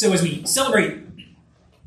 So, as we celebrate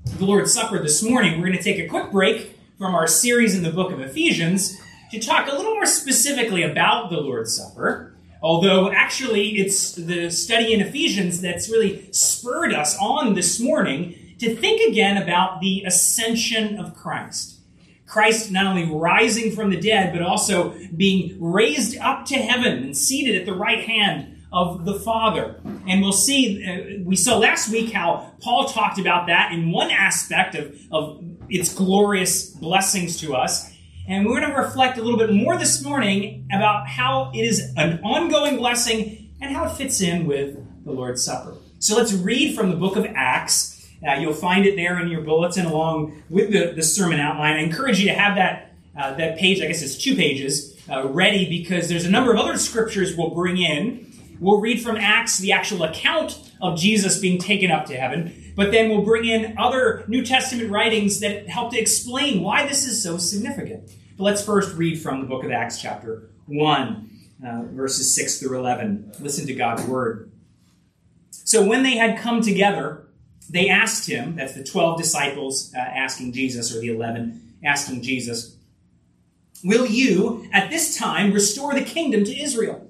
the Lord's Supper this morning, we're going to take a quick break from our series in the book of Ephesians to talk a little more specifically about the Lord's Supper. Although, actually, it's the study in Ephesians that's really spurred us on this morning to think again about the ascension of Christ. Christ not only rising from the dead, but also being raised up to heaven and seated at the right hand of the Father. And we'll see, uh, we saw last week how Paul talked about that in one aspect of, of its glorious blessings to us. And we're going to reflect a little bit more this morning about how it is an ongoing blessing and how it fits in with the Lord's Supper. So let's read from the book of Acts. Uh, you'll find it there in your bulletin along with the, the sermon outline. I encourage you to have that, uh, that page, I guess it's two pages, uh, ready because there's a number of other scriptures we'll bring in We'll read from Acts the actual account of Jesus being taken up to heaven, but then we'll bring in other New Testament writings that help to explain why this is so significant. But let's first read from the book of Acts, chapter 1, uh, verses 6 through 11. Listen to God's word. So when they had come together, they asked him, that's the 12 disciples uh, asking Jesus, or the 11 asking Jesus, Will you, at this time, restore the kingdom to Israel?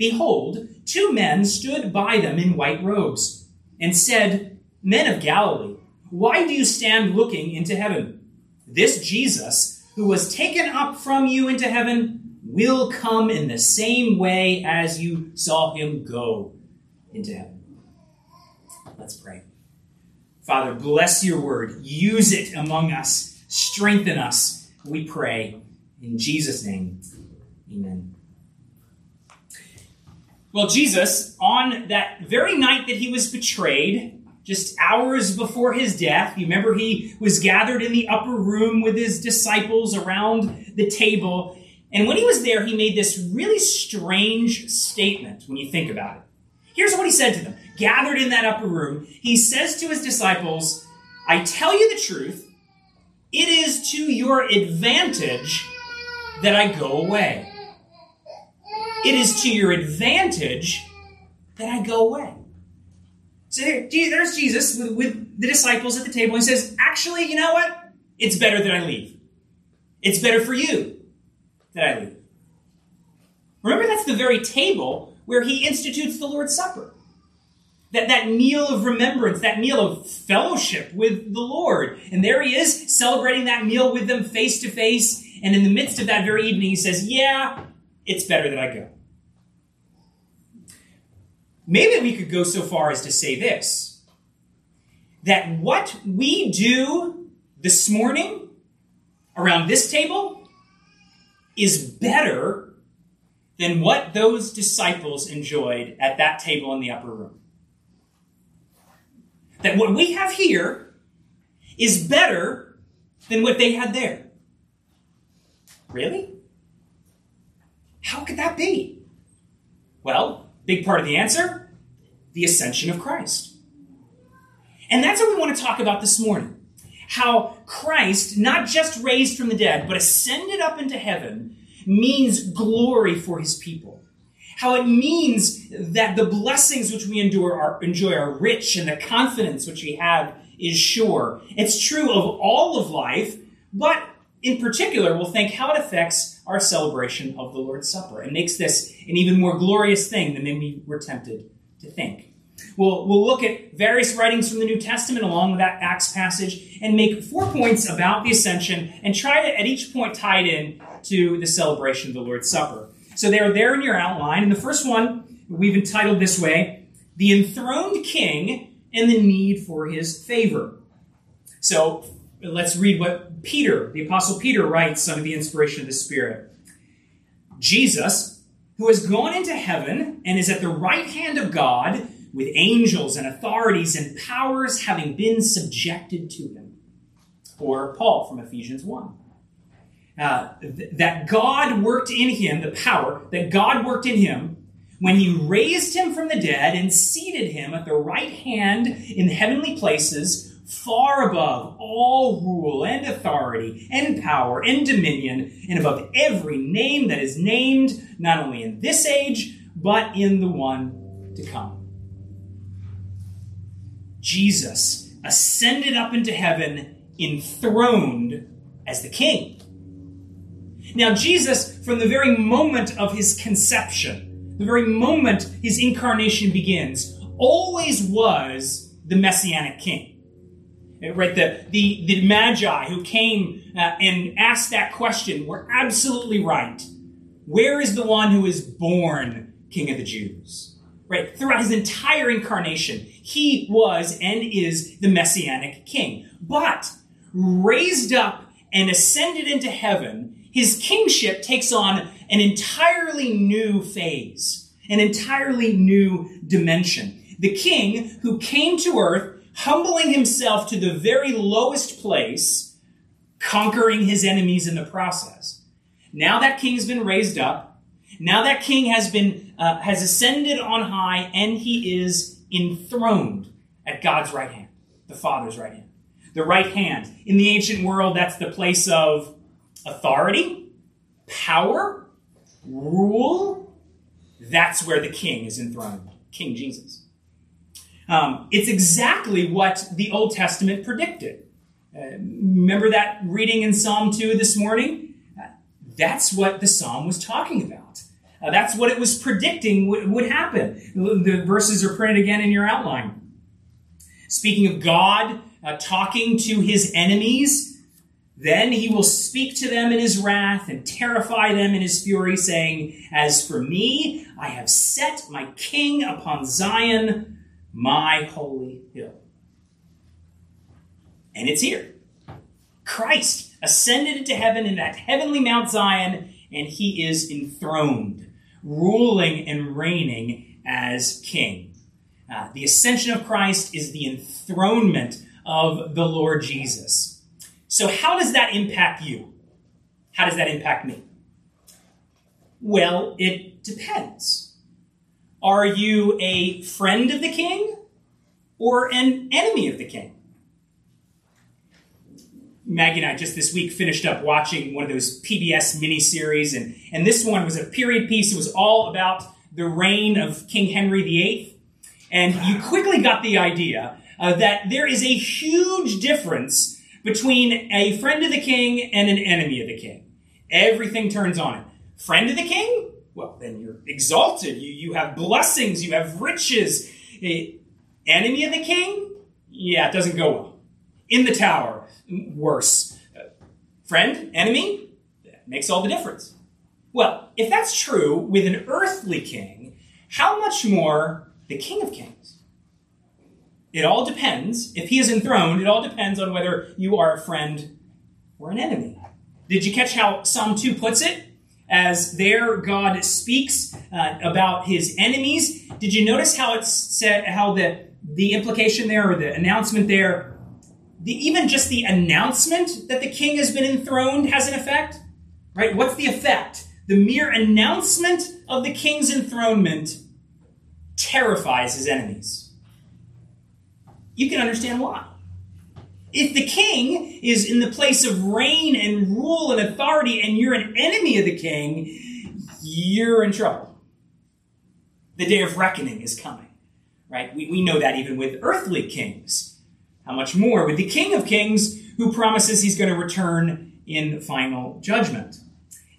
behold, two men stood by them in white robes and said, Men of Galilee, why do you stand looking into heaven? This Jesus, who was taken up from you into heaven, will come in the same way as you saw him go into heaven. Let's pray. Father, bless your word. Use it among us. Strengthen us, we pray. In Jesus' name, amen. Well, Jesus, on that very night that he was betrayed, just hours before his death, you remember he was gathered in the upper room with his disciples around the table. And when he was there, he made this really strange statement when you think about it. Here's what he said to them gathered in that upper room. He says to his disciples, I tell you the truth, it is to your advantage that I go away. It is to your advantage that I go away. So there's Jesus with, with the disciples at the table. He says, Actually, you know what? It's better that I leave. It's better for you that I leave. Remember, that's the very table where he institutes the Lord's Supper. That, that meal of remembrance, that meal of fellowship with the Lord. And there he is, celebrating that meal with them face to face. And in the midst of that very evening, he says, Yeah, it's better that I go. Maybe we could go so far as to say this that what we do this morning around this table is better than what those disciples enjoyed at that table in the upper room. That what we have here is better than what they had there. Really? How could that be? Well, big part of the answer the ascension of Christ. And that's what we want to talk about this morning. How Christ, not just raised from the dead, but ascended up into heaven, means glory for his people. How it means that the blessings which we endure are, enjoy are rich and the confidence which we have is sure. It's true of all of life, but in particular, we'll think how it affects our celebration of the Lord's Supper and makes this an even more glorious thing than maybe we're tempted to think. We'll, we'll look at various writings from the New Testament along with that Acts passage and make four points about the ascension and try to, at each point, tie it in to the celebration of the Lord's Supper. So they are there in your outline. And the first one we've entitled this way The Enthroned King and the Need for His Favor. So let's read what Peter, the Apostle Peter, writes under the inspiration of the Spirit. Jesus, who has gone into heaven and is at the right hand of God, with angels and authorities and powers having been subjected to him. Or Paul from Ephesians 1. Uh, th- that God worked in him, the power, that God worked in him when he raised him from the dead and seated him at the right hand in heavenly places, far above all rule and authority and power and dominion, and above every name that is named, not only in this age, but in the one to come. Jesus ascended up into heaven, enthroned as the king. Now, Jesus, from the very moment of his conception, the very moment his incarnation begins, always was the messianic king. Right? The, the, the magi who came uh, and asked that question were absolutely right. Where is the one who is born king of the Jews? Right? Throughout his entire incarnation, he was and is the messianic king. But raised up and ascended into heaven, his kingship takes on an entirely new phase, an entirely new dimension. The king who came to earth, humbling himself to the very lowest place, conquering his enemies in the process. Now that king has been raised up. Now that king has been uh, has ascended on high, and he is enthroned at God's right hand, the Father's right hand. The right hand in the ancient world, that's the place of authority, power, rule. That's where the king is enthroned, King Jesus. Um, it's exactly what the Old Testament predicted. Uh, remember that reading in Psalm 2 this morning? Uh, that's what the psalm was talking about. Uh, that's what it was predicting would, happen. The verses are printed again in your outline. Speaking of God uh, talking to his enemies, then he will speak to them in his wrath and terrify them in his fury, saying, As for me, I have set my king upon Zion, my holy hill. And it's here. Christ ascended into heaven in that heavenly Mount Zion, and he is enthroned, ruling and reigning as king. Uh, the ascension of Christ is the enthronement of the Lord Jesus. So, how does that impact you? How does that impact me? Well, it depends. Are you a friend of the king or an enemy of the king? Maggie and I just this week finished up watching one of those PBS miniseries, and, and this one was a period piece. It was all about the reign of King Henry VIII. And you quickly got the idea uh, that there is a huge difference between a friend of the king and an enemy of the king. Everything turns on it. Friend of the king? Well, then exalted. You, you have blessings. You have riches. Eh, enemy of the king? Yeah, it doesn't go well. In the tower? Worse. Uh, friend? Enemy? That makes all the difference. Well, if that's true with an earthly king, how much more the king of kings? It all depends. If he is enthroned, it all depends on whether you are a friend or an enemy. Did you catch how Psalm 2 puts it? As there God speaks uh, about his enemies. Did you notice how it's said, how the, the implication there or the announcement there, the, even just the announcement that the king has been enthroned has an effect? Right? What's the effect? The mere announcement of the king's enthronement terrifies his enemies you can understand why. If the king is in the place of reign and rule and authority and you're an enemy of the king, you're in trouble. The day of reckoning is coming, right? We, we know that even with earthly kings. How much more with the king of kings who promises he's going to return in final judgment.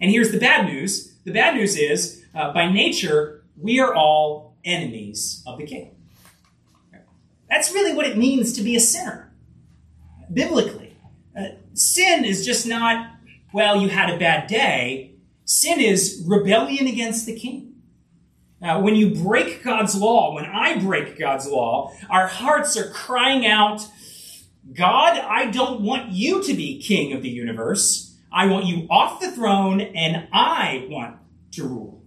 And here's the bad news. The bad news is, uh, by nature, we are all enemies of the king. That's really what it means to be a sinner, biblically. Uh, sin is just not, well, you had a bad day. Sin is rebellion against the king. Uh, when you break God's law, when I break God's law, our hearts are crying out, God, I don't want you to be king of the universe. I want you off the throne and I want to rule.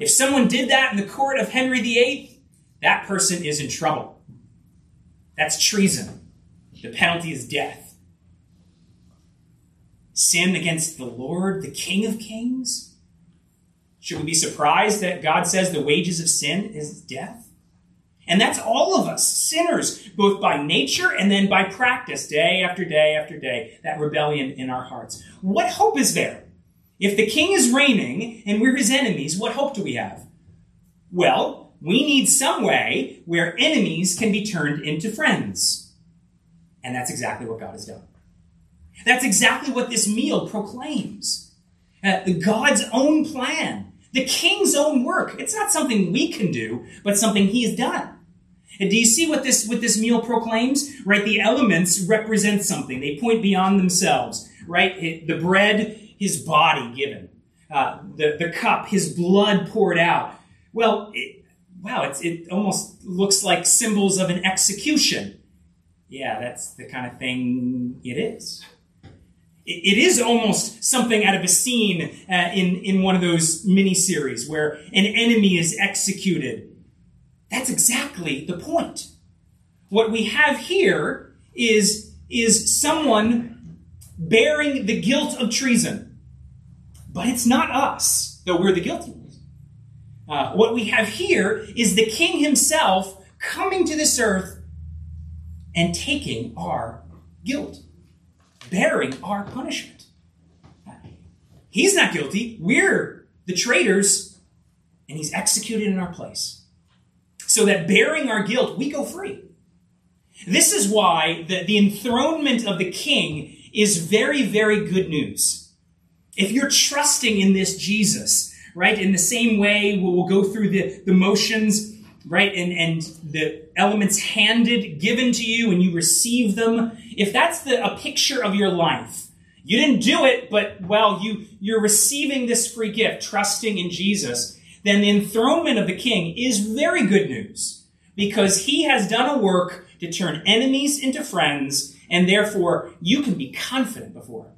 If someone did that in the court of Henry VIII, that person is in trouble. That's treason. The penalty is death. Sin against the Lord, the King of Kings? Should we be surprised that God says the wages of sin is death? And that's all of us, sinners, both by nature and then by practice, day after day after day, that rebellion in our hearts. What hope is there? If the king is reigning and we're his enemies, what hope do we have? Well, we need some way where enemies can be turned into friends. And that's exactly what God has done. That's exactly what this meal proclaims. Uh, God's own plan, the king's own work. It's not something we can do, but something he has done. And do you see what this what this meal proclaims? Right, the elements represent something. They point beyond themselves. Right, the bread, his body given, uh, the the cup, his blood poured out. Well, it, wow, it's, it almost looks like symbols of an execution. Yeah, that's the kind of thing it is. It, it is almost something out of a scene uh, in in one of those mini series where an enemy is executed that's exactly the point. What we have here is, is someone bearing the guilt of treason. But it's not us, though we're the guilty ones. Uh, what we have here is the king himself coming to this earth and taking our guilt, bearing our punishment. He's not guilty. We're the traitors, and he's executed in our place so that bearing our guilt, we go free. This is why the, the enthronement of the king is very, very good news. If you're trusting in this Jesus, right, in the same way we'll go through the, the motions, right, and, and the elements handed, given to you, and you receive them, if that's the, a picture of your life, you didn't do it, but well, you, you're receiving this free gift, trusting in Jesus then the enthronement of the king is very good news because he has done a work to turn enemies into friends, and therefore you can be confident before him.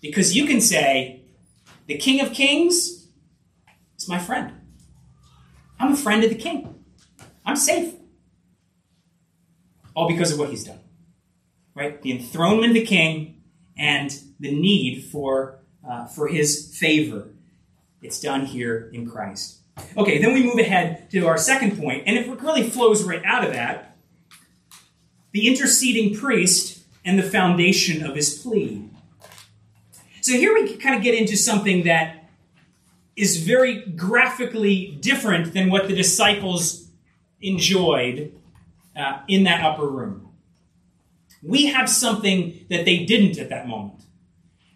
Because you can say, the King of Kings is my friend. I'm a friend of the King. I'm safe. All because of what he's done. Right? The enthronement of the King and the need for, uh, for his favor it's done here in Christ. Okay, then we move ahead to our second point, and it really flows right out of that the interceding priest and the foundation of his plea. So here we kind of get into something that is very graphically different than what the disciples enjoyed uh, in that upper room. We have something that they didn't at that moment.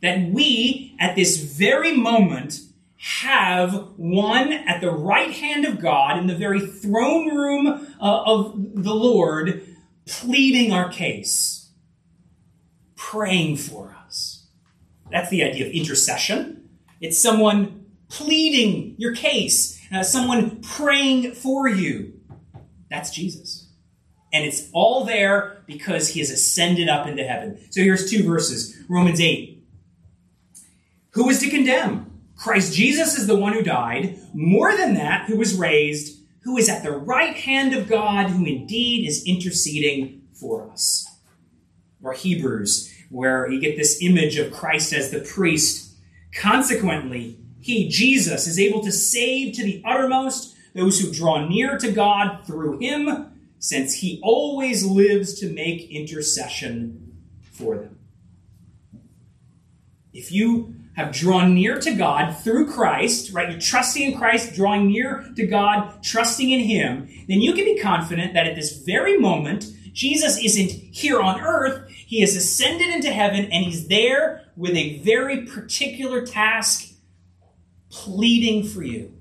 That we, at this very moment, have one at the right hand of God in the very throne room uh, of the Lord pleading our case, praying for us. That's the idea of intercession. It's someone pleading your case, uh, someone praying for you. That's Jesus. And it's all there because he has ascended up into heaven. So here's two verses Romans 8. Who is to condemn? Christ Jesus is the one who died, more than that, who was raised, who is at the right hand of God, who indeed is interceding for us. Or Hebrews, where you get this image of Christ as the priest. Consequently, he, Jesus, is able to save to the uttermost those who draw near to God through him, since he always lives to make intercession for them. If you have drawn near to God through Christ, right? You're trusting in Christ, drawing near to God, trusting in Him, then you can be confident that at this very moment, Jesus isn't here on earth. He has ascended into heaven and He's there with a very particular task, pleading for you,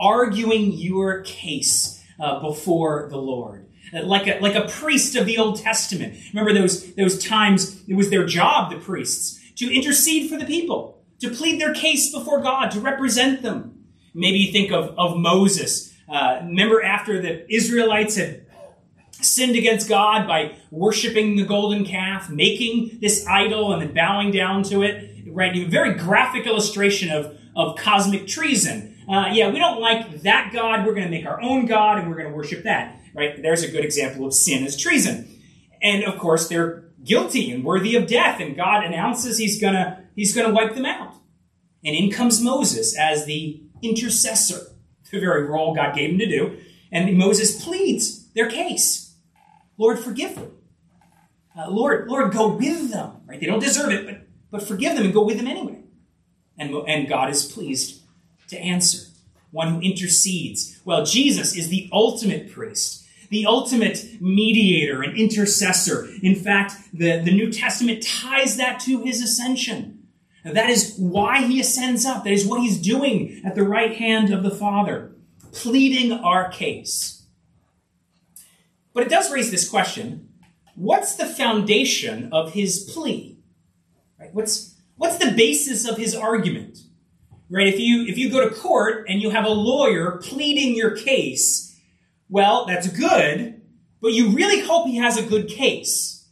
arguing your case uh, before the Lord uh, like a, like a priest of the Old Testament. Remember those, those times it was their job, the priests, to intercede for the people to plead their case before God, to represent them. Maybe you think of, of Moses. Uh, remember after the Israelites had sinned against God by worshiping the golden calf, making this idol and then bowing down to it, right? A very graphic illustration of, of cosmic treason. uh, yeah, we don't like that God. We're going to make our own God and we're going to worship that. Right? There's a good example of sin as treason. And of course, they're guilty and worthy of death, and God announces He's gonna He's gonna wipe them out. And in comes Moses as the intercessor, the very role God gave him to do. And Moses pleads their case. Lord, forgive them. Uh, Lord, Lord, go with them. Right? They don't deserve it, but but forgive them and go with them anyway. And, and God is pleased to answer. One who intercedes. Well, Jesus is the ultimate priest the ultimate mediator and intercessor. In fact, the, the New Testament ties that to his ascension. That is why he ascends up. That is what he's doing at the right hand of the Father, pleading our case. But it does raise this question what's the foundation of his plea? Right? What's, what's the basis of his argument? Right? If you, if you go to court and you have a lawyer pleading your case, well, that's good, but you really hope he has a good case.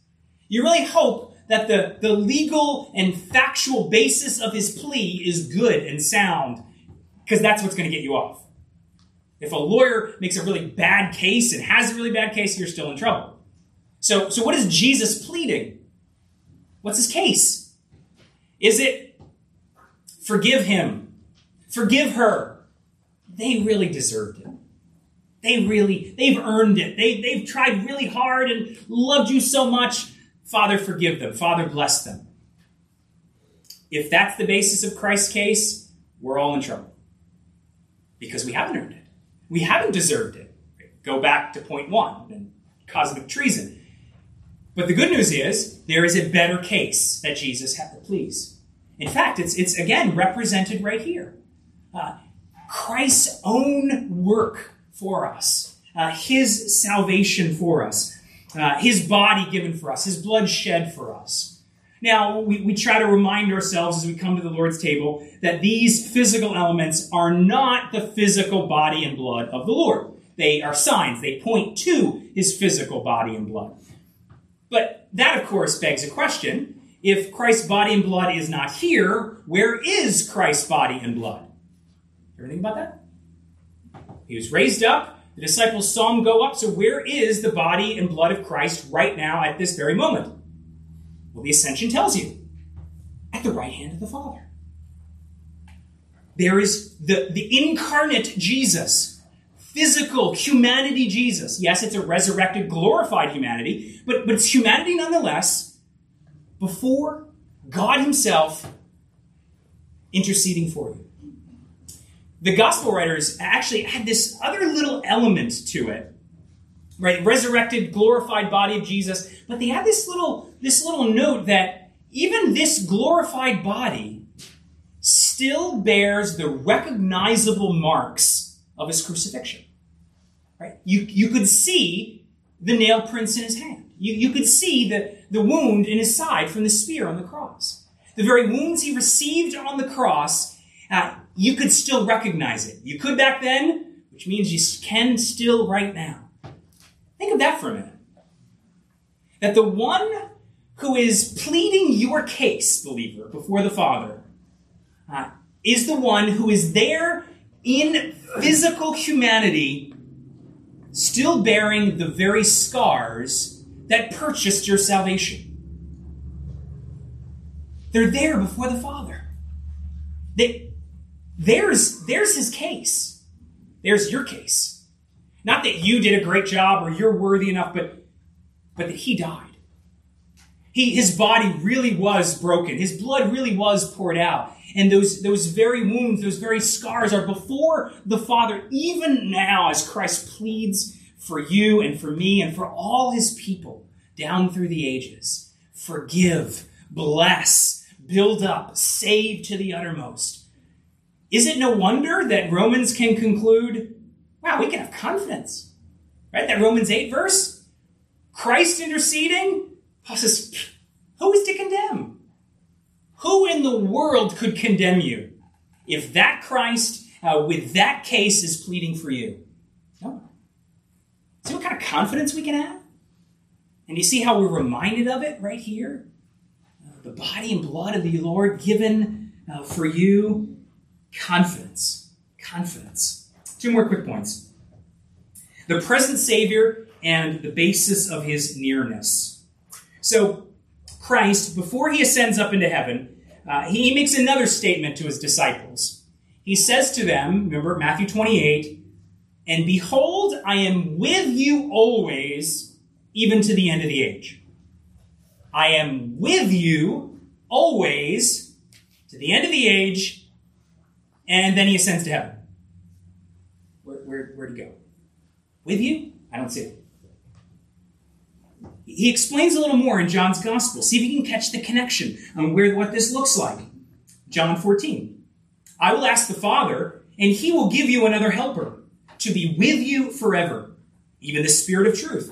You really hope that the, the legal and factual basis of his plea is good and sound, because that's what's going to get you off. If a lawyer makes a really bad case and has a really bad case, you're still in trouble. So, so what is Jesus pleading? What's his case? Is it forgive him, forgive her? They really deserved it. They really, they've earned it. They, they've tried really hard and loved you so much. Father, forgive them. Father, bless them. If that's the basis of Christ's case, we're all in trouble. Because we haven't earned it. We haven't deserved it. Go back to point one and cosmic treason. But the good news is there is a better case that Jesus had to please. In fact, it's, it's again represented right here. Uh, Christ's own work for us, uh, His salvation for us, uh, His body given for us, His blood shed for us. Now, we, we try to remind ourselves as we come to the Lord's table that these physical elements are not the physical body and blood of the Lord. They are signs, they point to His physical body and blood. But that, of course, begs a question. If Christ's body and blood is not here, where is Christ's body and blood? Ever think about that? He was raised up. The disciples saw him go up. So, where is the body and blood of Christ right now at this very moment? Well, the ascension tells you at the right hand of the Father. There is the, the incarnate Jesus, physical humanity Jesus. Yes, it's a resurrected, glorified humanity, but, but it's humanity nonetheless before God Himself interceding for you the gospel writers actually add this other little element to it right resurrected glorified body of jesus but they add this little this little note that even this glorified body still bears the recognizable marks of his crucifixion right you, you could see the nail prints in his hand you, you could see the, the wound in his side from the spear on the cross the very wounds he received on the cross uh, you could still recognize it. You could back then, which means you can still right now. Think of that for a minute. That the one who is pleading your case, believer, before the Father, uh, is the one who is there in physical humanity, still bearing the very scars that purchased your salvation. They're there before the Father. They, there's, there's his case. There's your case. Not that you did a great job or you're worthy enough, but, but that he died. He, his body really was broken. His blood really was poured out. And those, those very wounds, those very scars are before the Father, even now as Christ pleads for you and for me and for all his people down through the ages. Forgive, bless, build up, save to the uttermost. Is it no wonder that Romans can conclude, wow, we can have confidence? Right? That Romans 8 verse? Christ interceding? Paul says, who is to condemn? Who in the world could condemn you if that Christ uh, with that case is pleading for you? No. See what kind of confidence we can have? And you see how we're reminded of it right here? Uh, the body and blood of the Lord given uh, for you confidence. confidence. Two more quick points. The present Savior and the basis of his nearness. So, Christ, before he ascends up into heaven, uh, he makes another statement to his disciples. He says to them, remember Matthew 28, and behold, I am with you always, even to the end of the age. I am with you always to the end of the age, and then he ascends to heaven. Where, where, where'd he go? With you? I don't see it. He explains a little more in John's Gospel. See if you can catch the connection on where what this looks like. John 14. I will ask the Father, and he will give you another helper to be with you forever, even the Spirit of truth,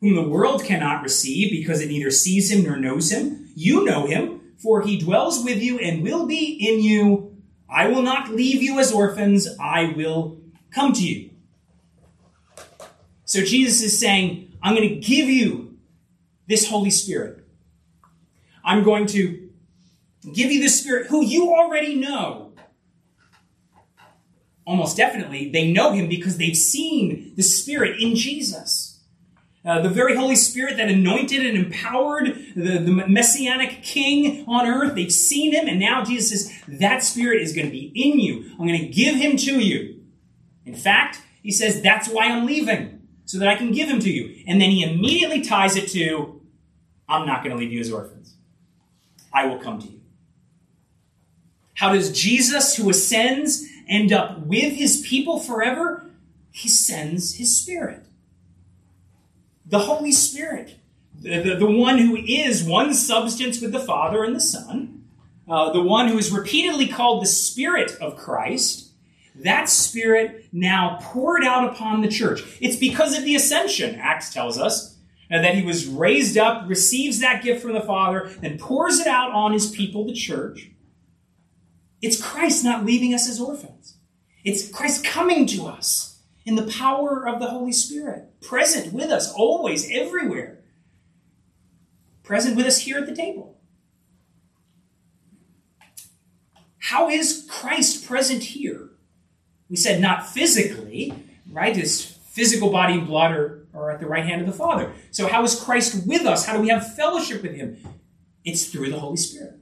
whom the world cannot receive because it neither sees him nor knows him. You know him, for he dwells with you and will be in you. I will not leave you as orphans, I will come to you. So Jesus is saying, I'm going to give you this Holy Spirit. I'm going to give you the Spirit who you already know. Almost definitely, they know him because they've seen the Spirit in Jesus. Uh, the very Holy Spirit that anointed and empowered the, the Messianic King on earth, they've seen him, and now Jesus says, That Spirit is going to be in you. I'm going to give him to you. In fact, he says, That's why I'm leaving, so that I can give him to you. And then he immediately ties it to, I'm not going to leave you as orphans. I will come to you. How does Jesus, who ascends, end up with his people forever? He sends his Spirit. The Holy Spirit. The, the, the one who is one substance with the Father and the Son. Uh, the one who is repeatedly called the Spirit of Christ. That Spirit now poured out upon the church. It's because of the ascension, Acts tells us, uh, that he was raised up, receives that gift from the Father, and pours it out on his people, the church. It's Christ not leaving us as orphans. It's Christ coming to us in the power of the Holy Spirit, present with us always, everywhere. Present with us here at the table. How is Christ present here? We said not physically, right? His physical body and blood are, are at the right hand of the Father. So, how is Christ with us? How do we have fellowship with him? It's through the Holy Spirit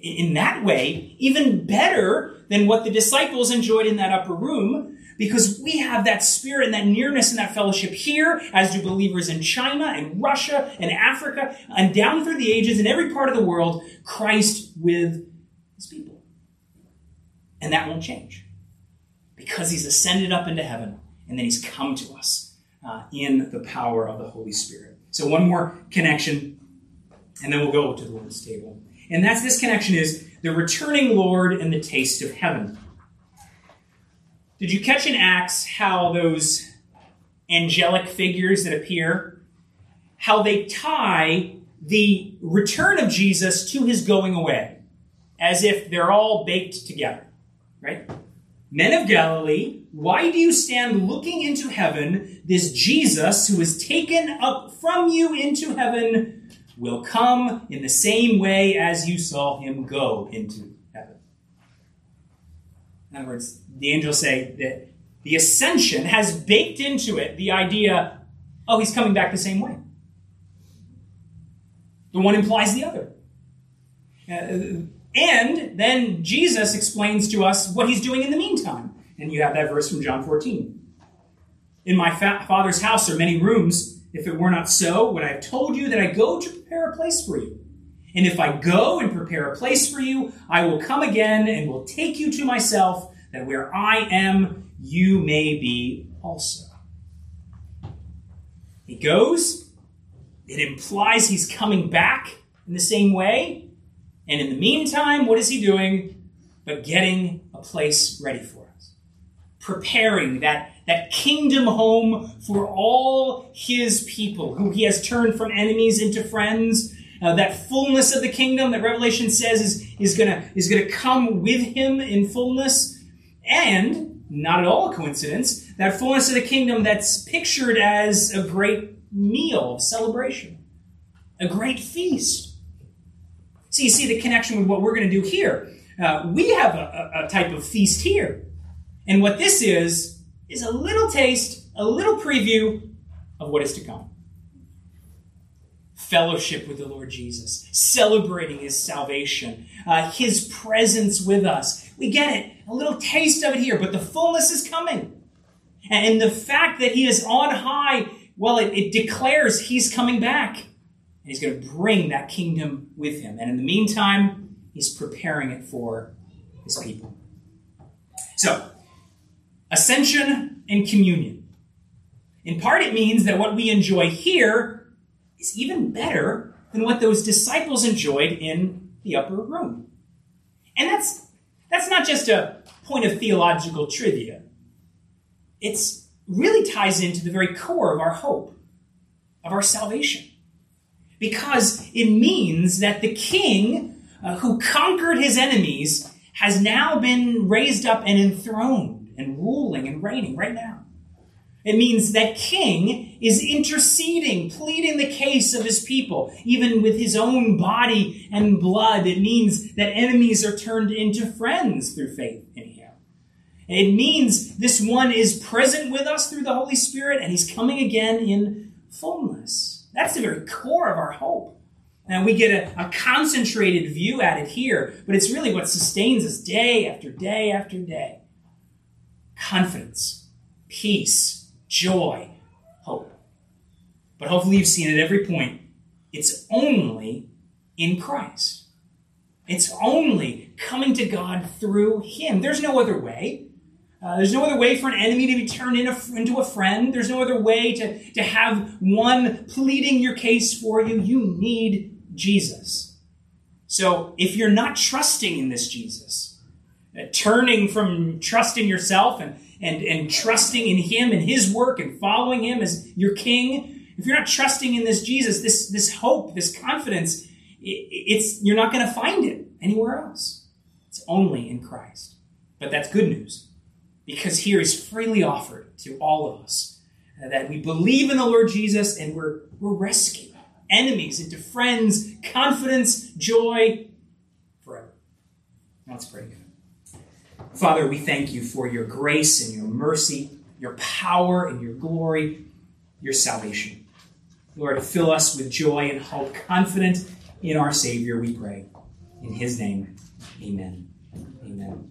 in that way, even better than what the disciples enjoyed in that upper room, because we have that spirit and that nearness and that fellowship here, as do believers in China and Russia and Africa and down through the ages in every part of the world, Christ with his people. And that won't change because he's ascended up into heaven and then he's come to us uh, in the power of the Holy Spirit. So, one more connection, and then we'll go to the Lord's table. And that's this connection is the returning Lord and the taste of heaven. Did you catch in Acts how those angelic figures that appear, how they tie the return of Jesus to his going away, as if they're all baked together, right? Men of Galilee, why do you stand looking into heaven? This Jesus who is taken up from you into heaven will come in the same way as you saw him go into heaven. In other words, the angels say that the ascension has baked into it the idea, oh, he's coming back the same way. The one implies the other. Uh, and then Jesus explains to us what he's doing in the meantime. And you have that verse from John 14. In my fa- Father's house are many rooms. If it were not so, would I have told you that I go to prepare a place for you? And if I go and prepare a place for you, I will come again and will take you to myself, that where I am, you may be also. He goes. It implies he's coming back in the same way. And in the meantime, what is he doing? But getting a place ready for us. Preparing that that kingdom home for all his people, who he has turned from enemies into friends. Uh, that fullness of the kingdom that Revelation says is, is gonna, is gonna come with him in fullness. And, not at all a coincidence, that fullness of the kingdom that's pictured as a great meal of celebration, a great feast. So you see the connection with what we're going to do here. uh, we have a, a, type of feast here. And what this is, is a little taste, a little preview of what is to come. Fellowship with the Lord Jesus, celebrating his salvation, uh, his presence with us. We get it, a little taste of it here, but the fullness is coming. And the fact that he is on high, well, it, it declares he's coming back. And he's going to bring that kingdom with him. And in the meantime, he's preparing it for his people. So, ascension and communion. In part, it means that what we enjoy here is even better than what those disciples enjoyed in the upper room. And that's, that's not just a point of theological trivia it really ties into the very core of our hope, of our salvation. Because it means that the king uh, who conquered his enemies has now been raised up and enthroned and ruling and reigning right now. It means that king is interceding, pleading the case of his people, even with his own body and blood. It means that enemies are turned into friends through faith in him. It means this one is present with us through the Holy Spirit and he's coming again in fullness. That's the very core of our hope. And we get a, a, concentrated view at it here, but it's really what sustains us day after day after day. Confidence, peace, joy, hope. But hopefully you've seen at every point, it's only in Christ. It's only coming to God through Him. There's no other way. Uh, there's no other way for an enemy to be turned in a, into a friend. There's no other way to, to have one pleading your case for you. You need Jesus. So if you're not trusting in this Jesus, uh, turning from trusting yourself and, and, and trusting in Him and His work and following Him as your King, if you're not trusting in this Jesus, this, this hope, this confidence, it, it's, you're not going to find it anywhere else. It's only in Christ. But that's good news because here is freely offered to all of us uh, that we believe in the Lord Jesus and we're, we're rescued enemies into friends, confidence, joy forever. Let's pray. Father, we thank you for your grace and your mercy, your power and your glory, your salvation. Lord, fill us with joy and hope, confident in our Savior, we pray. In his name, amen.